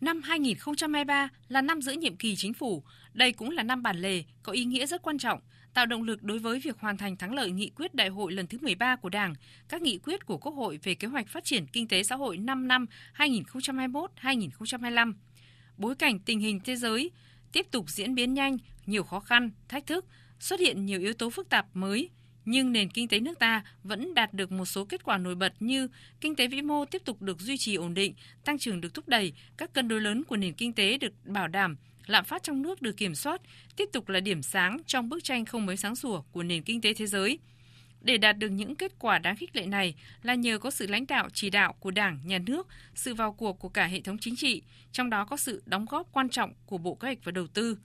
Năm 2023 là năm giữa nhiệm kỳ chính phủ. Đây cũng là năm bản lề có ý nghĩa rất quan trọng, tạo động lực đối với việc hoàn thành thắng lợi nghị quyết đại hội lần thứ 13 của Đảng, các nghị quyết của Quốc hội về kế hoạch phát triển kinh tế xã hội 5 năm 2021-2025. Bối cảnh tình hình thế giới tiếp tục diễn biến nhanh, nhiều khó khăn, thách thức, xuất hiện nhiều yếu tố phức tạp mới, nhưng nền kinh tế nước ta vẫn đạt được một số kết quả nổi bật như kinh tế vĩ mô tiếp tục được duy trì ổn định, tăng trưởng được thúc đẩy, các cân đối lớn của nền kinh tế được bảo đảm, lạm phát trong nước được kiểm soát, tiếp tục là điểm sáng trong bức tranh không mấy sáng sủa của nền kinh tế thế giới. Để đạt được những kết quả đáng khích lệ này là nhờ có sự lãnh đạo chỉ đạo của Đảng, Nhà nước, sự vào cuộc của cả hệ thống chính trị, trong đó có sự đóng góp quan trọng của Bộ Kế hoạch và Đầu tư.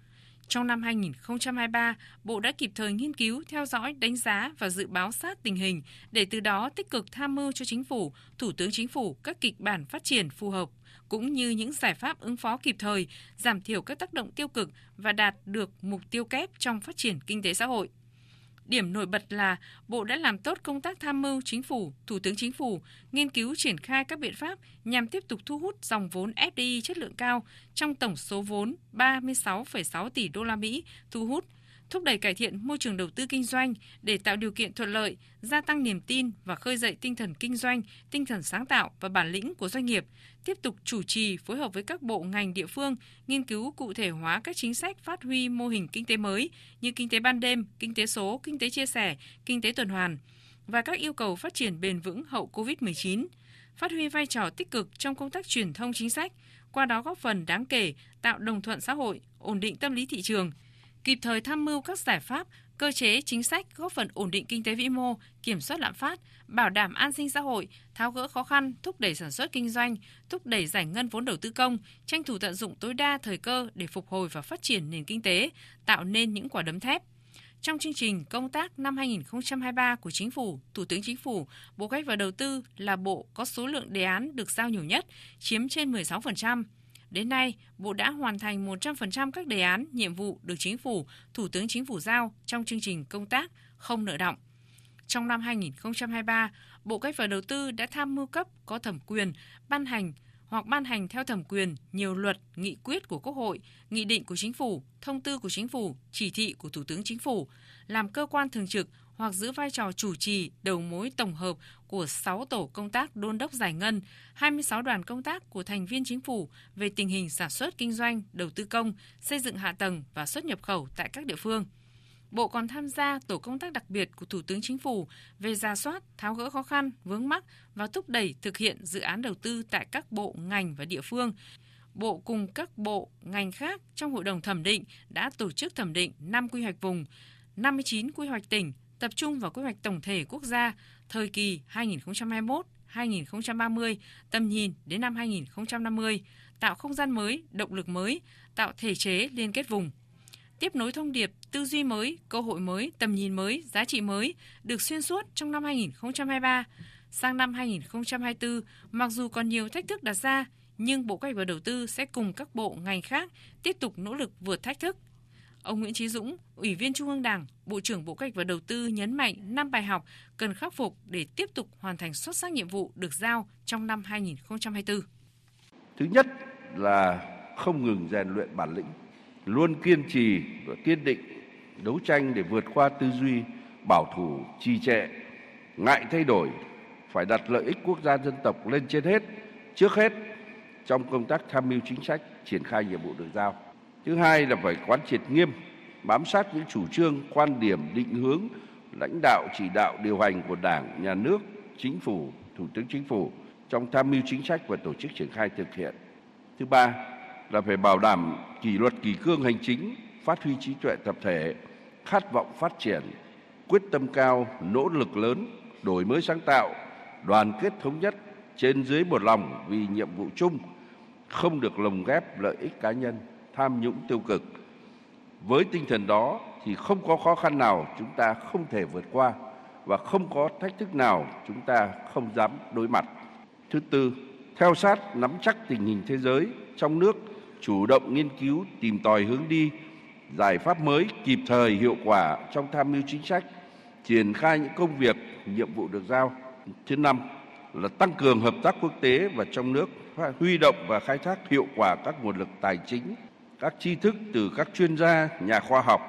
Trong năm 2023, Bộ đã kịp thời nghiên cứu, theo dõi, đánh giá và dự báo sát tình hình để từ đó tích cực tham mưu cho Chính phủ, Thủ tướng Chính phủ các kịch bản phát triển phù hợp cũng như những giải pháp ứng phó kịp thời, giảm thiểu các tác động tiêu cực và đạt được mục tiêu kép trong phát triển kinh tế xã hội. Điểm nổi bật là Bộ đã làm tốt công tác tham mưu chính phủ, Thủ tướng Chính phủ, nghiên cứu triển khai các biện pháp nhằm tiếp tục thu hút dòng vốn FDI chất lượng cao trong tổng số vốn 36,6 tỷ đô la Mỹ thu hút thúc đẩy cải thiện môi trường đầu tư kinh doanh để tạo điều kiện thuận lợi, gia tăng niềm tin và khơi dậy tinh thần kinh doanh, tinh thần sáng tạo và bản lĩnh của doanh nghiệp, tiếp tục chủ trì phối hợp với các bộ ngành địa phương nghiên cứu cụ thể hóa các chính sách phát huy mô hình kinh tế mới như kinh tế ban đêm, kinh tế số, kinh tế chia sẻ, kinh tế tuần hoàn và các yêu cầu phát triển bền vững hậu Covid-19, phát huy vai trò tích cực trong công tác truyền thông chính sách, qua đó góp phần đáng kể tạo đồng thuận xã hội, ổn định tâm lý thị trường, kịp thời tham mưu các giải pháp, cơ chế chính sách góp phần ổn định kinh tế vĩ mô, kiểm soát lạm phát, bảo đảm an sinh xã hội, tháo gỡ khó khăn, thúc đẩy sản xuất kinh doanh, thúc đẩy giải ngân vốn đầu tư công, tranh thủ tận dụng tối đa thời cơ để phục hồi và phát triển nền kinh tế, tạo nên những quả đấm thép. Trong chương trình công tác năm 2023 của Chính phủ, Thủ tướng Chính phủ, Bộ Cách và Đầu tư là bộ có số lượng đề án được giao nhiều nhất, chiếm trên 16%. Đến nay, Bộ đã hoàn thành 100% các đề án, nhiệm vụ được Chính phủ, Thủ tướng Chính phủ giao trong chương trình công tác không nợ động. Trong năm 2023, Bộ Cách và Đầu tư đã tham mưu cấp có thẩm quyền ban hành hoặc ban hành theo thẩm quyền nhiều luật, nghị quyết của Quốc hội, nghị định của Chính phủ, thông tư của Chính phủ, chỉ thị của Thủ tướng Chính phủ, làm cơ quan thường trực hoặc giữ vai trò chủ trì, đầu mối tổng hợp của 6 tổ công tác đôn đốc giải ngân, 26 đoàn công tác của thành viên chính phủ về tình hình sản xuất kinh doanh, đầu tư công, xây dựng hạ tầng và xuất nhập khẩu tại các địa phương. Bộ còn tham gia tổ công tác đặc biệt của Thủ tướng Chính phủ về ra soát, tháo gỡ khó khăn, vướng mắc và thúc đẩy thực hiện dự án đầu tư tại các bộ, ngành và địa phương. Bộ cùng các bộ, ngành khác trong hội đồng thẩm định đã tổ chức thẩm định 5 quy hoạch vùng, 59 quy hoạch tỉnh, tập trung vào quy hoạch tổng thể quốc gia thời kỳ 2021-2030, tầm nhìn đến năm 2050, tạo không gian mới, động lực mới, tạo thể chế liên kết vùng. Tiếp nối thông điệp, tư duy mới, cơ hội mới, tầm nhìn mới, giá trị mới được xuyên suốt trong năm 2023. Sang năm 2024, mặc dù còn nhiều thách thức đặt ra, nhưng Bộ Kế hoạch và Đầu tư sẽ cùng các bộ ngành khác tiếp tục nỗ lực vượt thách thức, Ông Nguyễn Chí Dũng, Ủy viên Trung ương Đảng, Bộ trưởng Bộ Kế hoạch và Đầu tư nhấn mạnh năm bài học cần khắc phục để tiếp tục hoàn thành xuất sắc nhiệm vụ được giao trong năm 2024. Thứ nhất là không ngừng rèn luyện bản lĩnh, luôn kiên trì và kiên định đấu tranh để vượt qua tư duy bảo thủ trì trệ, ngại thay đổi, phải đặt lợi ích quốc gia dân tộc lên trên hết, trước hết trong công tác tham mưu chính sách, triển khai nhiệm vụ được giao Thứ hai là phải quán triệt nghiêm, bám sát những chủ trương, quan điểm, định hướng, lãnh đạo, chỉ đạo, điều hành của Đảng, Nhà nước, Chính phủ, Thủ tướng Chính phủ trong tham mưu chính sách và tổ chức triển khai thực hiện. Thứ ba là phải bảo đảm kỷ luật kỷ cương hành chính, phát huy trí tuệ tập thể, khát vọng phát triển, quyết tâm cao, nỗ lực lớn, đổi mới sáng tạo, đoàn kết thống nhất, trên dưới một lòng vì nhiệm vụ chung, không được lồng ghép lợi ích cá nhân tham nhũng tiêu cực. Với tinh thần đó thì không có khó khăn nào chúng ta không thể vượt qua và không có thách thức nào chúng ta không dám đối mặt. Thứ tư, theo sát nắm chắc tình hình thế giới, trong nước, chủ động nghiên cứu tìm tòi hướng đi, giải pháp mới kịp thời hiệu quả trong tham mưu chính sách, triển khai những công việc, nhiệm vụ được giao. Thứ năm, là tăng cường hợp tác quốc tế và trong nước, huy động và khai thác hiệu quả các nguồn lực tài chính, các tri thức từ các chuyên gia, nhà khoa học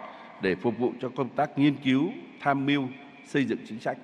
để phục vụ cho công tác nghiên cứu, tham mưu, xây dựng chính sách.